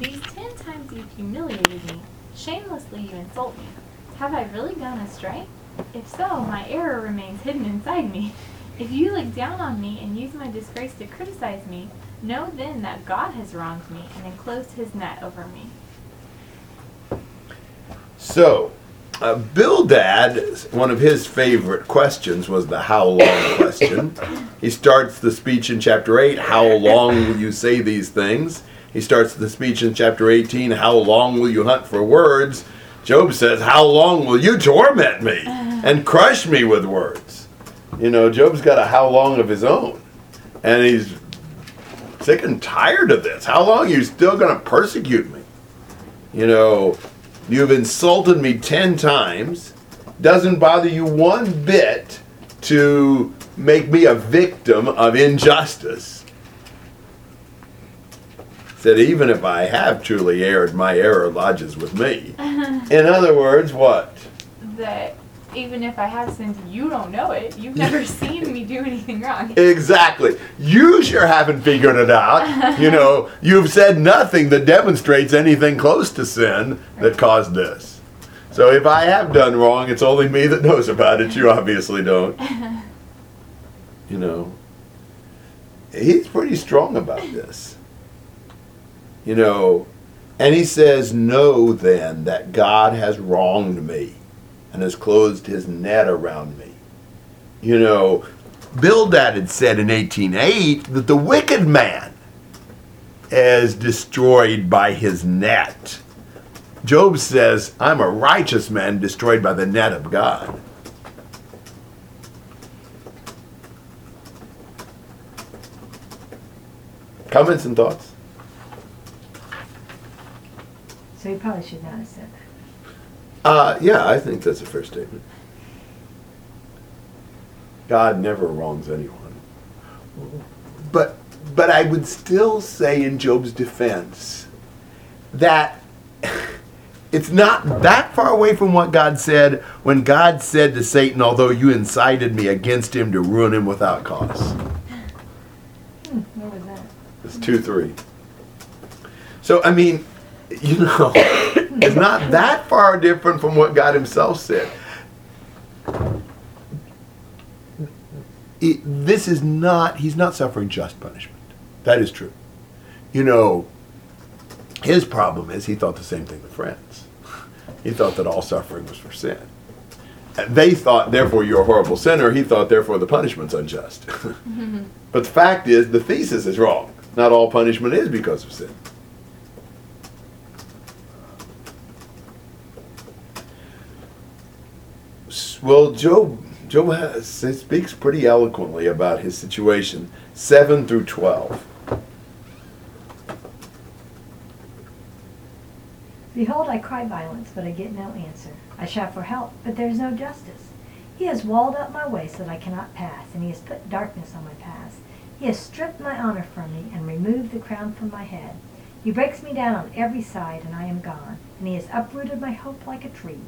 These ten times you've humiliated me. Shamelessly you insult me. Have I really gone astray? If so, my error remains hidden inside me. If you look down on me and use my disgrace to criticize me, know then that God has wronged me and enclosed his net over me. So, uh, Bildad, one of his favorite questions was the how long question. He starts the speech in chapter 8, How long will you say these things? He starts the speech in chapter 18, How long will you hunt for words? Job says, How long will you torment me uh-huh. and crush me with words? You know, Job's got a how long of his own. And he's sick and tired of this. How long are you still going to persecute me? You know, you've insulted me 10 times. Doesn't bother you one bit to make me a victim of injustice. Said, even if I have truly erred, my error lodges with me. In other words, what? That even if I have sinned, you don't know it. You've never seen me do anything wrong. Exactly. You sure haven't figured it out. You know, you've said nothing that demonstrates anything close to sin that caused this. So if I have done wrong, it's only me that knows about it. You obviously don't. You know, he's pretty strong about this. You know, and he says, Know then that God has wronged me and has closed his net around me. You know, Bildad had said in 1808 that the wicked man is destroyed by his net. Job says, I'm a righteous man destroyed by the net of God. Comments and thoughts? So he probably should not have said that. Uh, yeah, I think that's a fair statement. God never wrongs anyone. But but I would still say in Job's defense that it's not that far away from what God said when God said to Satan, although you incited me against him to ruin him without cause. Hmm, where was that? It's 2 3. So, I mean, you know, it's not that far different from what God Himself said. It- this is not, He's not suffering just punishment. That is true. You know, his problem is he thought the same thing with friends. He thought that all suffering was for sin. They thought, therefore, you're a horrible sinner. He thought, therefore, the punishment's unjust. Mm-hmm. but the fact is, the thesis is wrong. Not all punishment is because of sin. Well, Job, Job has, speaks pretty eloquently about his situation, 7 through 12. Behold, I cry violence, but I get no answer. I shout for help, but there is no justice. He has walled up my way so that I cannot pass, and he has put darkness on my paths. He has stripped my honor from me and removed the crown from my head. He breaks me down on every side, and I am gone, and he has uprooted my hope like a tree.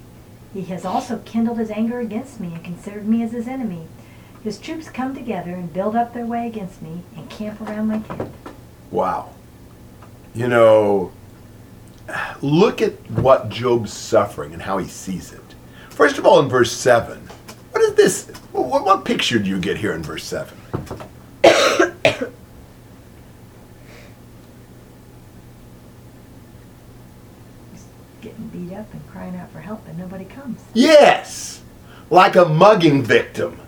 He has also kindled his anger against me and considered me as his enemy. His troops come together and build up their way against me and camp around my tent. Wow. You know, look at what Job's suffering and how he sees it. First of all, in verse 7, what is this? What, what picture do you get here in verse 7? He's getting beat up and crying out for help, and nobody comes. Yes, like a mugging victim.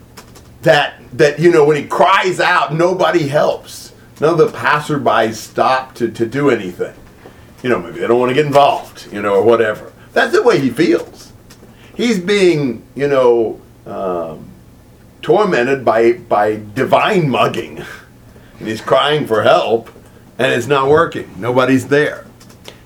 That that you know when he cries out, nobody helps. None of the passerbys stop to, to do anything. You know, maybe they don't want to get involved, you know, or whatever. That's the way he feels. He's being, you know, um, tormented by by divine mugging, and he's crying for help, and it's not working. Nobody's there.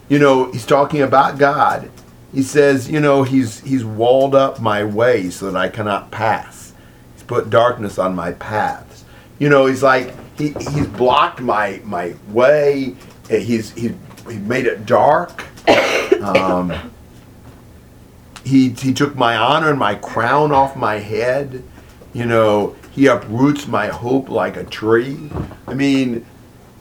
You know, he's talking about God. He says, you know, he's he's walled up my way so that I cannot pass. He's put darkness on my paths. You know, he's like he, he's blocked my my way. Eh, He's he's he made it dark. Um, he he took my honor and my crown off my head. You know, he uproots my hope like a tree. I mean,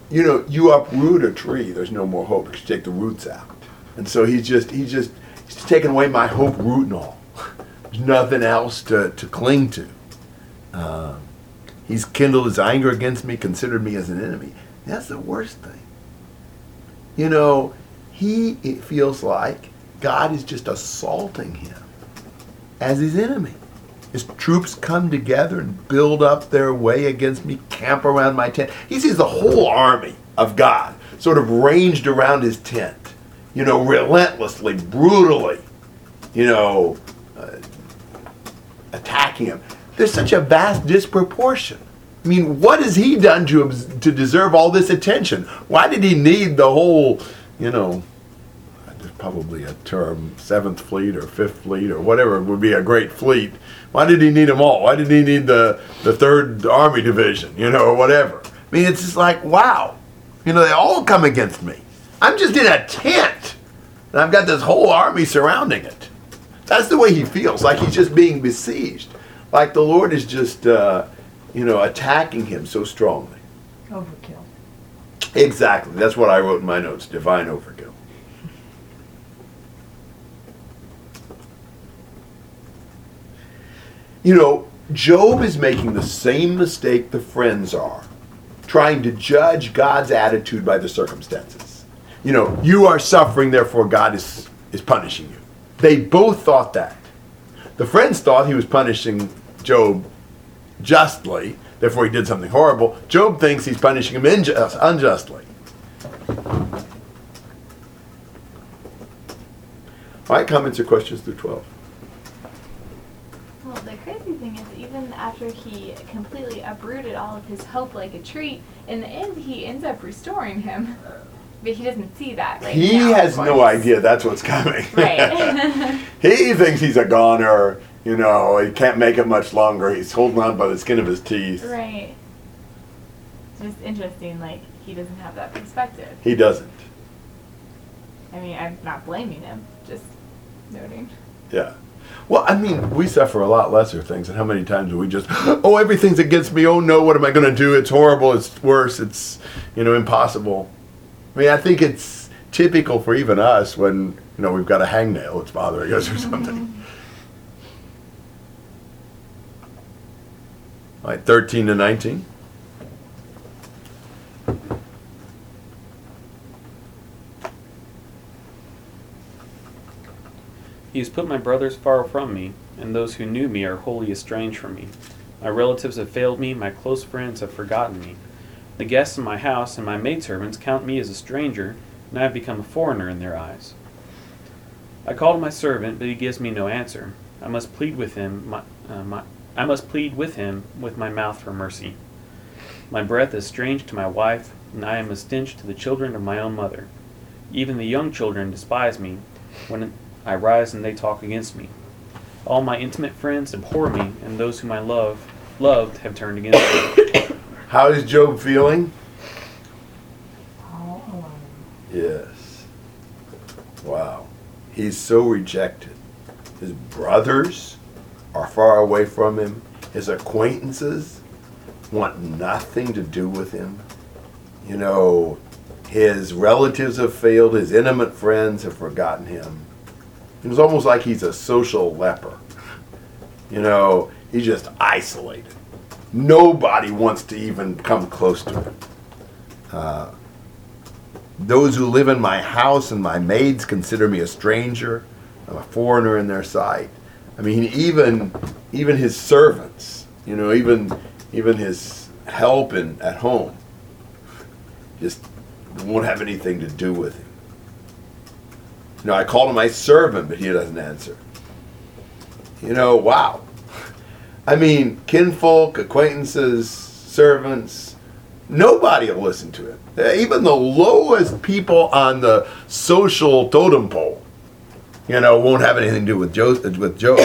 you know, you uproot a tree, there's no more hope you take the roots out. And so he's just, he's just, he's taken away my hope, root and all. There's nothing else to, to cling to. Um, he's kindled his anger against me, considered me as an enemy. That's the worst thing. You know, he it feels like God is just assaulting him as his enemy. His troops come together and build up their way against me, camp around my tent. He sees the whole army of God sort of ranged around his tent, you know, relentlessly, brutally, you know, uh, attacking him. There's such a vast disproportion. I mean, what has he done to, to deserve all this attention? Why did he need the whole, you know, there's probably a term, seventh fleet or fifth fleet or whatever would be a great fleet. Why did he need them all? Why did he need the, the third army division, you know, or whatever? I mean, it's just like, wow. You know, they all come against me. I'm just in a tent, and I've got this whole army surrounding it. That's the way he feels, like he's just being besieged. Like the Lord is just, uh, you know, attacking him so strongly. Overkill. Exactly. That's what I wrote in my notes divine overkill. You know, Job is making the same mistake the friends are, trying to judge God's attitude by the circumstances. You know, you are suffering, therefore God is, is punishing you. They both thought that. The friends thought he was punishing Job justly, therefore he did something horrible. Job thinks he's punishing him injust, unjustly. All right, comments or questions through 12? Well, the crazy thing is, even after he completely uprooted all of his hope like a tree, in the end, he ends up restoring him. But he doesn't see that right he now, has no idea that's what's coming. Right. he thinks he's a goner. You know, he can't make it much longer. He's holding on by the skin of his teeth. right. Just interesting, like, he doesn't have that perspective. He doesn't. I mean, I'm not blaming him, just noting. Yeah. Well, I mean, we suffer a lot lesser things. And how many times do we just, oh, everything's against me. Oh no, what am I going to do? It's horrible. It's worse. It's, you know, impossible. I mean, I think it's typical for even us when, you know, we've got a hangnail that's bothering us or something. Mm-hmm. All right, 13 to 19. He has put my brothers far from me, and those who knew me are wholly estranged from me. My relatives have failed me, my close friends have forgotten me. The guests in my house and my maidservants count me as a stranger, and I have become a foreigner in their eyes. I call to my servant, but he gives me no answer. I must plead with him. My, uh, my, I must plead with him with my mouth for mercy. My breath is strange to my wife, and I am a stench to the children of my own mother. Even the young children despise me when I rise and they talk against me. All my intimate friends abhor me, and those whom I love loved have turned against me. How is Job feeling? All alone. Yes. Wow. He's so rejected. His brothers are far away from him. His acquaintances want nothing to do with him. You know, his relatives have failed, his intimate friends have forgotten him. It was almost like he's a social leper. You know, he's just isolated. Nobody wants to even come close to him. Uh, those who live in my house and my maids consider me a stranger. I'm a foreigner in their sight. I mean, even even his servants, you know, even even his help in at home, just won't have anything to do with him. You know, I call him my servant, but he doesn't answer. You know, wow. I mean, kinfolk, acquaintances, servants, nobody will listen to him. Uh, Even the lowest people on the social totem pole, you know, won't have anything to do with Joe. With Joe.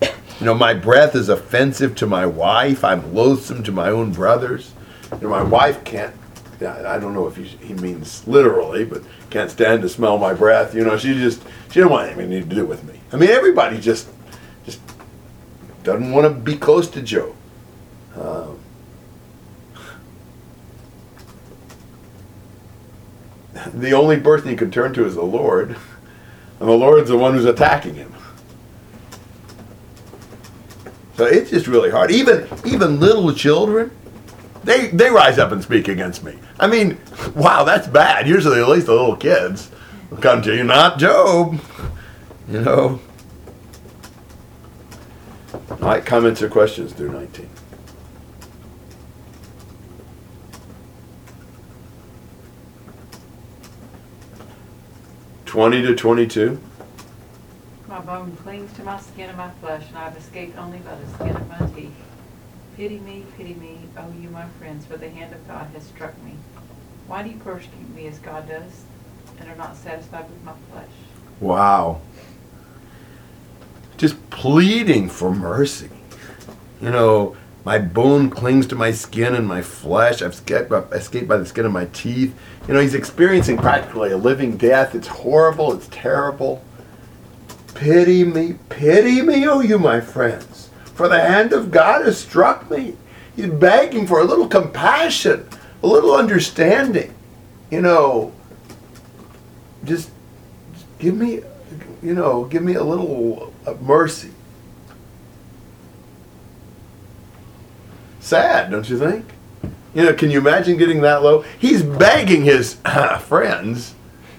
you know, my breath is offensive to my wife. I'm loathsome to my own brothers. You know, my wife can't. I don't know if he, means literally, but can't stand to smell my breath. You know, she just she don't want anything to do with me. I mean, everybody just doesn't want to be close to Joe. Um, the only person he can turn to is the Lord, and the Lord's the one who's attacking him. So it's just really hard. Even even little children, they they rise up and speak against me. I mean, wow, that's bad. Usually, at least the little kids will come to you, not Job. You know. All right, comments or questions through 19. Twenty to twenty-two. My bone clings to my skin and my flesh, and I have escaped only by the skin of my teeth. Pity me, pity me, O you my friends, for the hand of God has struck me. Why do you persecute me as God does, and are not satisfied with my flesh? Wow. Just pleading for mercy. You know, my bone clings to my skin and my flesh. I've escaped, escaped by the skin of my teeth. You know, he's experiencing practically a living death. It's horrible. It's terrible. Pity me, pity me, oh you my friends, for the hand of God has struck me. He's begging for a little compassion, a little understanding. You know, just, just give me, you know, give me a little uh, mercy. Sad, don't you think? You know, can you imagine getting that low? He's begging his friends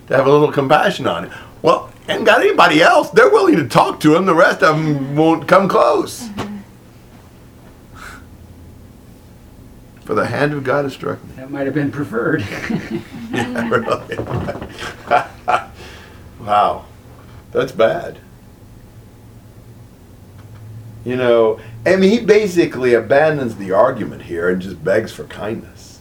to have a little compassion on him. Well, ain't got anybody else. They're willing to talk to him. The rest of them won't come close. For the hand of God has struck me. That might have been preferred. Yeah, really. wow, that's bad. You know, I mean, he basically abandons the argument here and just begs for kindness.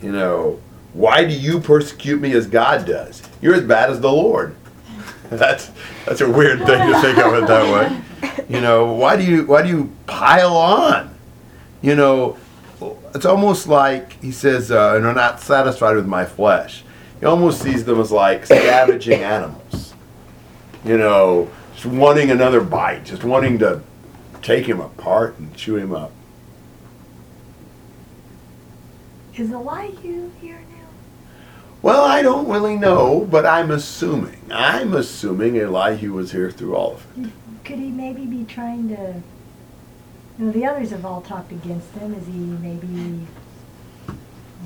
You know, why do you persecute me as God does? You're as bad as the Lord. That's that's a weird thing to think of it that way. You know, why do you why do you pile on? You know, it's almost like he says, uh, and are not satisfied with my flesh. He almost sees them as like scavenging animals. You know, just wanting another bite, just wanting to take him apart and chew him up. Is Elihu here now? Well, I don't really know, but I'm assuming. I'm assuming Elihu was here through all of it. Mm-hmm. Could he maybe be trying to? You know, the others have all talked against him. Is he maybe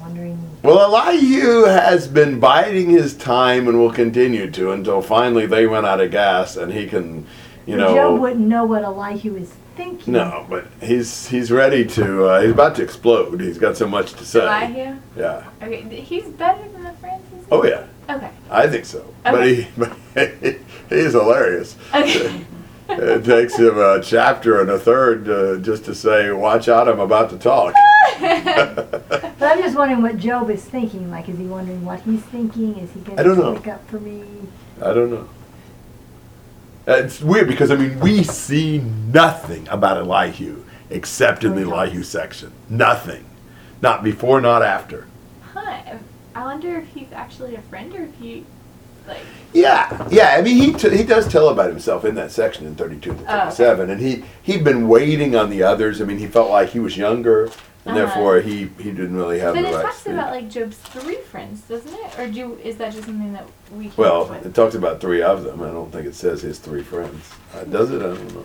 wondering? Well, Elihu has been biding his time and will continue to until finally they run out of gas and he can, you know. Job wouldn't know what Elihu is thinking. No, but he's he's ready to. Uh, he's about to explode. He's got so much to say. Elihu? Yeah. Okay, he's better than the Francis. Oh yeah, Okay. I think so. But Okay. he, but he's hilarious. Okay. It takes him a chapter and a third uh, just to say, "Watch out, I'm about to talk." But I'm just wondering what Job is thinking. Like, is he wondering what he's thinking? Is he going I don't to know. stick up for me? I don't know. Uh, It's weird because I mean we see nothing about Elihu except in the Elihu section. Nothing. Not before, not after. Huh. I wonder if he's actually a friend or if he, like, Yeah, yeah. I mean, he t- he does tell about himself in that section in thirty-two to Oh, okay. thirty-seven, and he he'd been waiting on the others. I mean, he felt like he was younger, and Uh-huh. therefore he he didn't really have but the it right. talks speak. about like Job's three friends, doesn't it? Or do is that just something that we came well, up it talks about three of them. I don't think it says his three friends. Uh, does it? I don't know.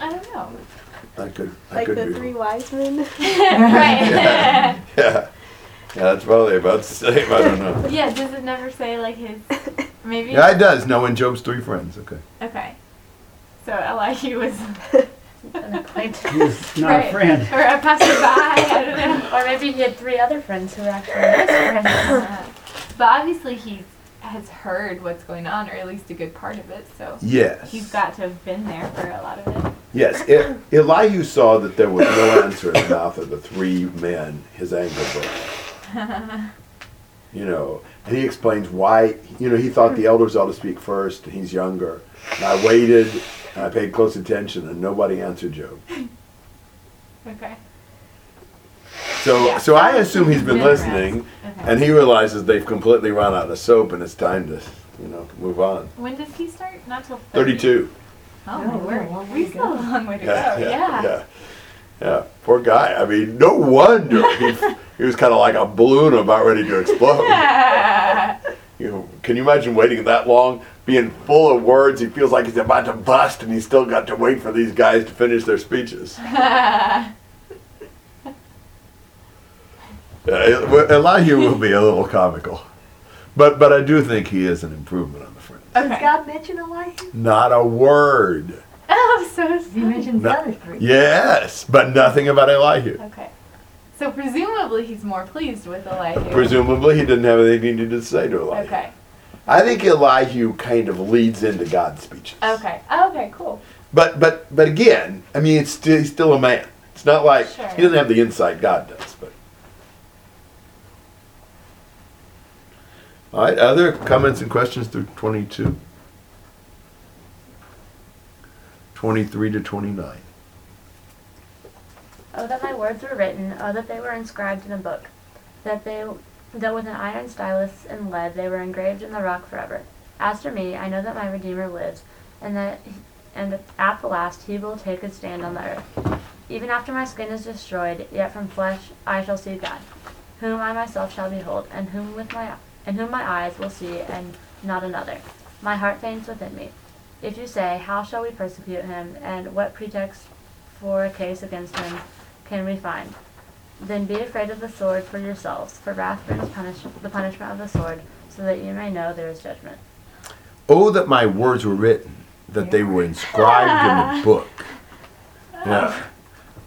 I don't know. I could. I Like could the be three wrong. wise men. right. Yeah. yeah, that's probably about the same. I don't know. yeah. Does it never say like his? Maybe. Yeah, it does. Knowing Job's three friends. Okay. Okay. So Elihu was An acquaintance. He's not right. a friend. or a passerby. I don't know. Or maybe he had three other friends who were actually his friends. Uh, but obviously he has heard what's going on, or at least a good part of it. So Yes. he's got to have been there for a lot of it. Yes. E- Elihu saw that there was no answer in the mouth of the three men. His anger broke. You know, and he explains why. You know, he thought the elders ought to speak first, and he's younger. And I waited, and I paid close attention, and nobody answered Job. Okay. So, Yeah. so I assume he's been Been around. listening, Okay. and he realizes they've completely run out of soap, and it's time to, you know, move on. when does he start? Not till 30. Thirty-two. Oh No, my we got a word. long way We to still have go. a long way to Yeah, go. yeah, Yeah. yeah. Yeah, poor guy. I mean, no wonder he, he was kind of like a balloon about ready to explode. Yeah. You know, can you imagine waiting that long, being full of words? He feels like he's about to bust, and he's still got to wait for these guys to finish their speeches. Yeah, it- well, Elihu will be a little comical, but but I do think he is an improvement on the friends. Does God mention Elihu? Not a word. Oh, so He mentions the No. other three. Yes, but nothing about Elihu. Okay. So presumably he's more pleased with Elihu. Presumably, he didn't have anything he needed to say to Elihu. Okay. I think Elihu kind of leads into God's speeches. Okay. Okay. Cool. But but but again, I mean, it's still, he's still a man. It's not like Sure. he doesn't have the insight God does. But all right, other comments and questions through twenty-two. 23 to 29. Oh, that my words were written, oh, that they were inscribed in a book, that they, that with an iron stylus and lead they were engraved in the rock forever. As for me, I know that my Redeemer lives, and that, and at the last he will take his stand on the earth. Even after my skin is destroyed, yet from flesh I shall see God, whom I myself shall behold, and whom with my, and whom my eyes will see, and not another. My heart faints within me. If you say, How shall we persecute him, and what pretext for a case against him can we find? Then be afraid of the sword for yourselves, for wrath brings punish- the punishment of the sword, so that you may know there is judgment. Oh, that my words were written, that they were inscribed in the book. Yeah.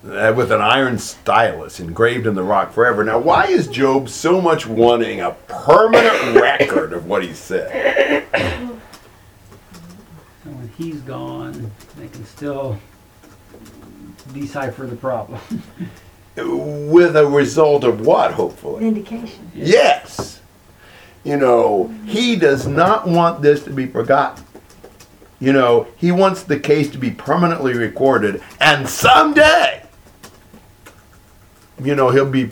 Uh, with an iron stylus engraved in the rock forever. Now, why is Job so much wanting a permanent record of what he said? And when he's gone, they can still decipher the problem. With a result of what, hopefully? Vindication. Yes. You know, he does not want this to be forgotten. You know, he wants the case to be permanently recorded, and someday, you know, he'll be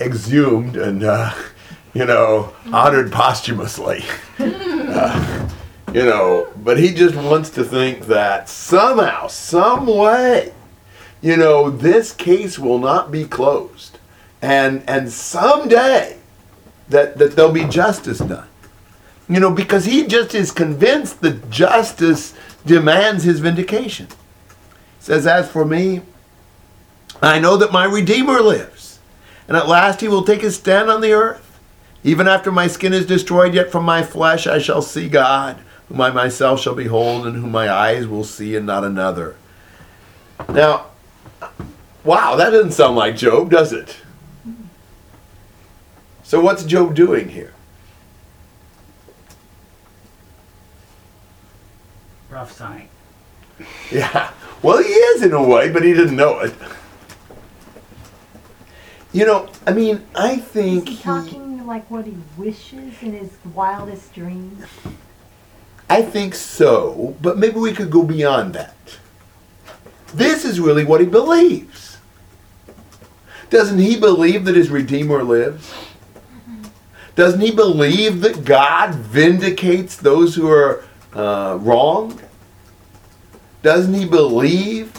exhumed and, uh, you know, honored posthumously. Uh, you know, but he just wants to think that somehow, some way, you know, this case will not be closed. And, and someday, that, that there'll be justice done. You know, because he just is convinced that justice demands his vindication. He Says, As for me, I know that my Redeemer lives, and at last he will take his stand on the earth. Even after my skin is destroyed, yet from my flesh I shall see God, whom I myself shall behold, and whom my eyes will see, and not another. Now, wow, that doesn't sound like Job, does it? So, what's Job doing here? Prophesying. Yeah. Well, he is in a way, but he didn't know it. You know, I mean, I think Is he he, talking like what he wishes in his wildest dreams? I think so, but maybe we could go beyond that. This is really what he believes. Doesn't he believe that his Redeemer lives? Doesn't he believe that God vindicates those who are uh, wrong? Doesn't he believe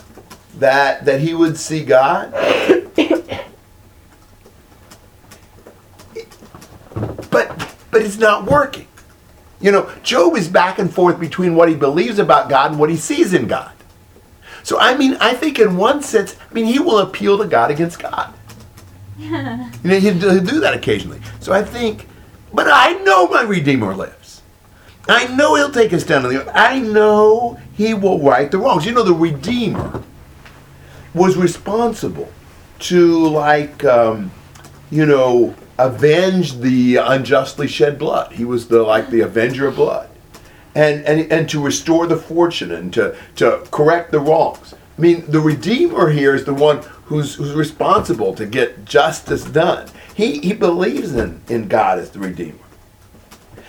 that that he would see God? but but it's not working. You know, Job is back and forth between what he believes about God and what he sees in God. So I mean, I think in one sense, I mean, he will appeal to God against God. You know, he'll do he'll do that occasionally. So I think, but I know my Redeemer lives. I know he'll take us down to the earth. I know he will right the wrongs. You know, the Redeemer was responsible to, like, um, you know, avenge the unjustly shed blood. He was the like the avenger of blood. And, and, and to restore the fortune and to, to correct the wrongs. I mean, the Redeemer here is the one who's, who's responsible to get justice done. He, he believes in, in God as the Redeemer.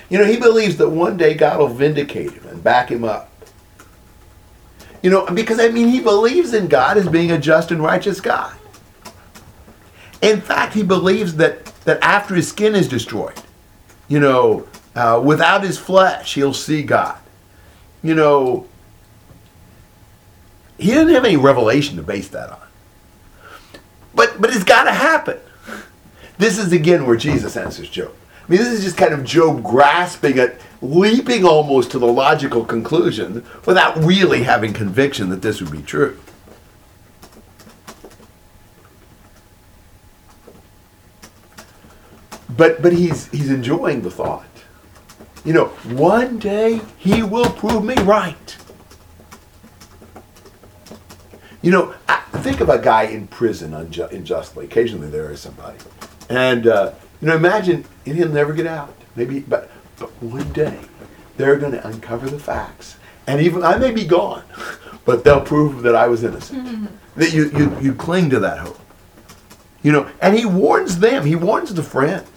You know, he believes that one day God will vindicate him and back him up. You know, because I mean, he believes in God as being a just and righteous God. In fact, he believes that, that after his skin is destroyed, you know, uh, without his flesh, he'll see God. You know, he didn't have any revelation to base that on. but but it's got to happen. This is again where Jesus answers Job. I mean, this is just kind of Job grasping at, leaping almost to the logical conclusion without really having conviction that this would be true. But but he's he's enjoying the thought. You know, one day he will prove me right. You know, I think of a guy in prison unju- unjustly. Occasionally there is somebody, and uh, you know, imagine he'll never get out. Maybe, but but one day they're going to uncover the facts, and even I may be gone, but they'll prove that I was innocent. that you, you you cling to that hope. You know, and he warns them. He warns the friends.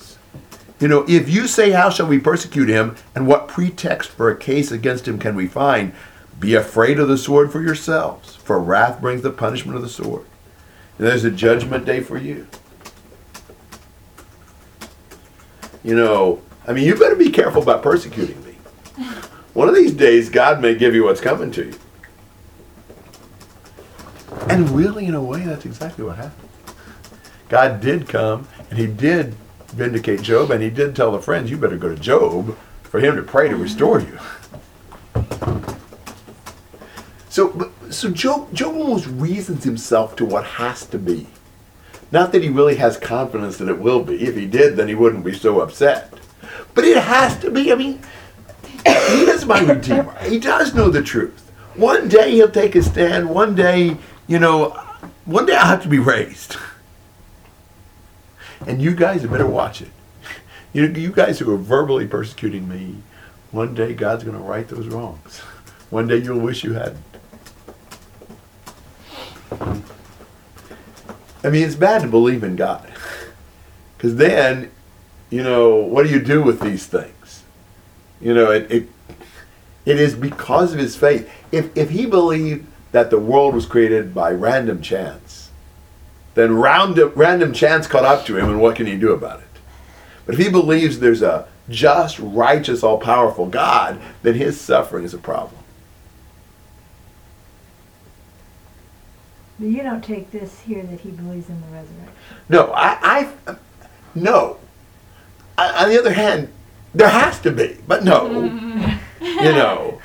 You know, if you say, How shall we persecute him? And what pretext for a case against him can we find? Be afraid of the sword for yourselves, for wrath brings the punishment of the sword. And there's a judgment day for you. You know, I mean, you better be careful about persecuting me. One of these days, God may give you what's coming to you. And really, in a way, that's exactly what happened. God did come, and He did vindicate Job, and He did tell the friends, you better go to Job for him to pray to restore you. So, so Job, Job almost reasons himself to what has to be. Not that he really has confidence that it will be. If he did, then he wouldn't be so upset. But it has to be. I mean, he is my redeemer. He does know the truth. One day he'll take a stand. One day, you know, one day I'll have to be raised. And you guys had better watch it. You, you guys who are verbally persecuting me, one day God's going to right those wrongs. One day you'll wish you hadn't. I mean, it's bad to believe in God. Because then, you know, what do you do with these things? You know, it, it, it is because of his faith. If, if he believed that the world was created by random chance, then random, random chance caught up to him, and what can he do about it? But if he believes there's a just, righteous, all powerful God, then his suffering is a problem. But you don't take this here that he believes in the resurrection. No, I, I no. I, on the other hand, there has to be, but no. you know,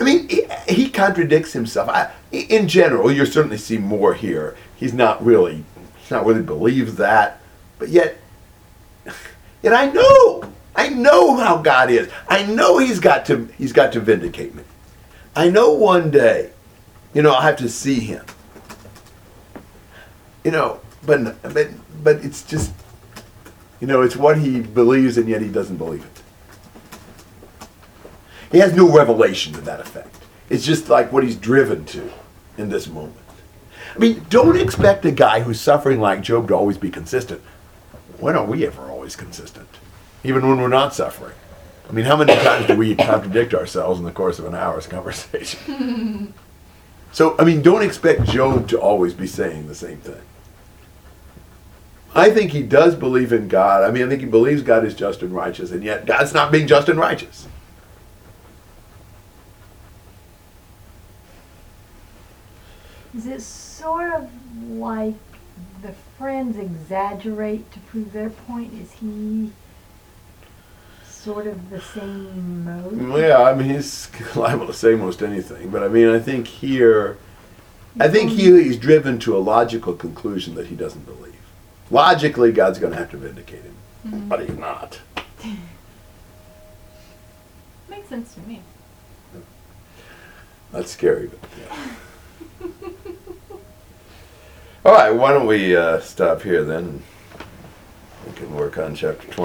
I mean, he, he contradicts himself. I, in general, you certainly see more here. He's not really, he's not really believes that, but yet, yet I know, I know how God is. I know He's got to, He's got to vindicate me. I know one day, you know, I'll have to see Him. You know, but but but it's just, you know, it's what he believes and yet he doesn't believe it. He has no revelation to that effect. It's just like what he's driven to in this moment. I mean, don't expect a guy who's suffering like Job to always be consistent. When are we ever always consistent? Even when we're not suffering. I mean, how many times do we contradict ourselves in the course of an hour's conversation? so, I mean, don't expect Job to always be saying the same thing. I think he does believe in God. I mean, I think he believes God is just and righteous, and yet God's not being just and righteous. Is it sort of like the friends exaggerate to prove their point? Is he sort of the same mode? Yeah, I mean, he's liable to say most anything, but I mean, I think here, I think here he's um, driven to a logical conclusion that he doesn't believe. Logically, God's going to have to vindicate him, mm-hmm. but he's not. Makes sense to me. That's scary, but yeah. All right, why don't we uh, stop here then? We can work on chapter 20.